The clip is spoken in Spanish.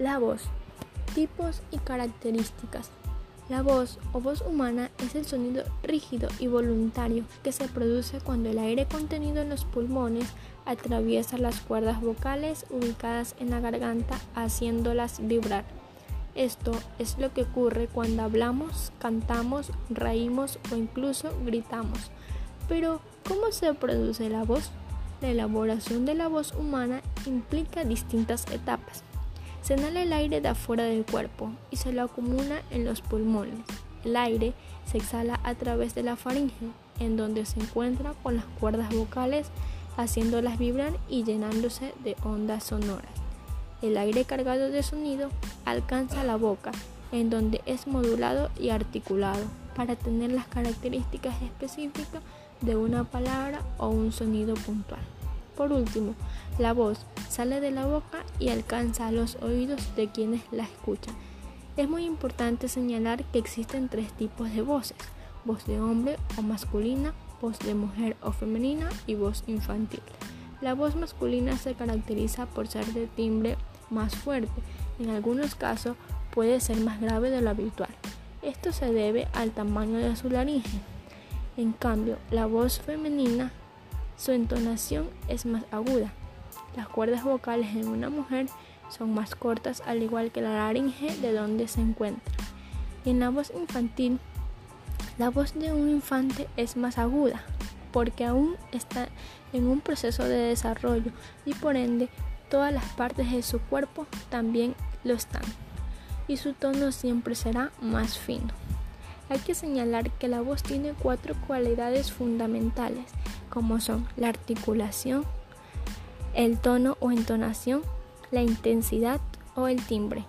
La voz. Tipos y características. La voz o voz humana es el sonido rígido y voluntario que se produce cuando el aire contenido en los pulmones atraviesa las cuerdas vocales ubicadas en la garganta haciéndolas vibrar. Esto es lo que ocurre cuando hablamos, cantamos, reímos o incluso gritamos. Pero, ¿cómo se produce la voz? La elaboración de la voz humana implica distintas etapas. Se inhala el aire de afuera del cuerpo y se lo acumula en los pulmones. El aire se exhala a través de la faringe, en donde se encuentra con las cuerdas vocales, haciéndolas vibrar y llenándose de ondas sonoras. El aire cargado de sonido alcanza la boca, en donde es modulado y articulado para tener las características específicas de una palabra o un sonido puntual. Por último, la voz sale de la boca y alcanza los oídos de quienes la escuchan. Es muy importante señalar que existen tres tipos de voces, voz de hombre o masculina, voz de mujer o femenina y voz infantil. La voz masculina se caracteriza por ser de timbre más fuerte, en algunos casos puede ser más grave de lo habitual. Esto se debe al tamaño de su laringe. En cambio, la voz femenina, su entonación es más aguda. Las cuerdas vocales en una mujer son más cortas al igual que la laringe de donde se encuentra. en la voz infantil, la voz de un infante es más aguda porque aún está en un proceso de desarrollo y por ende todas las partes de su cuerpo también lo están y su tono siempre será más fino. Hay que señalar que la voz tiene cuatro cualidades fundamentales como son la articulación, el tono o entonación, la intensidad o el timbre.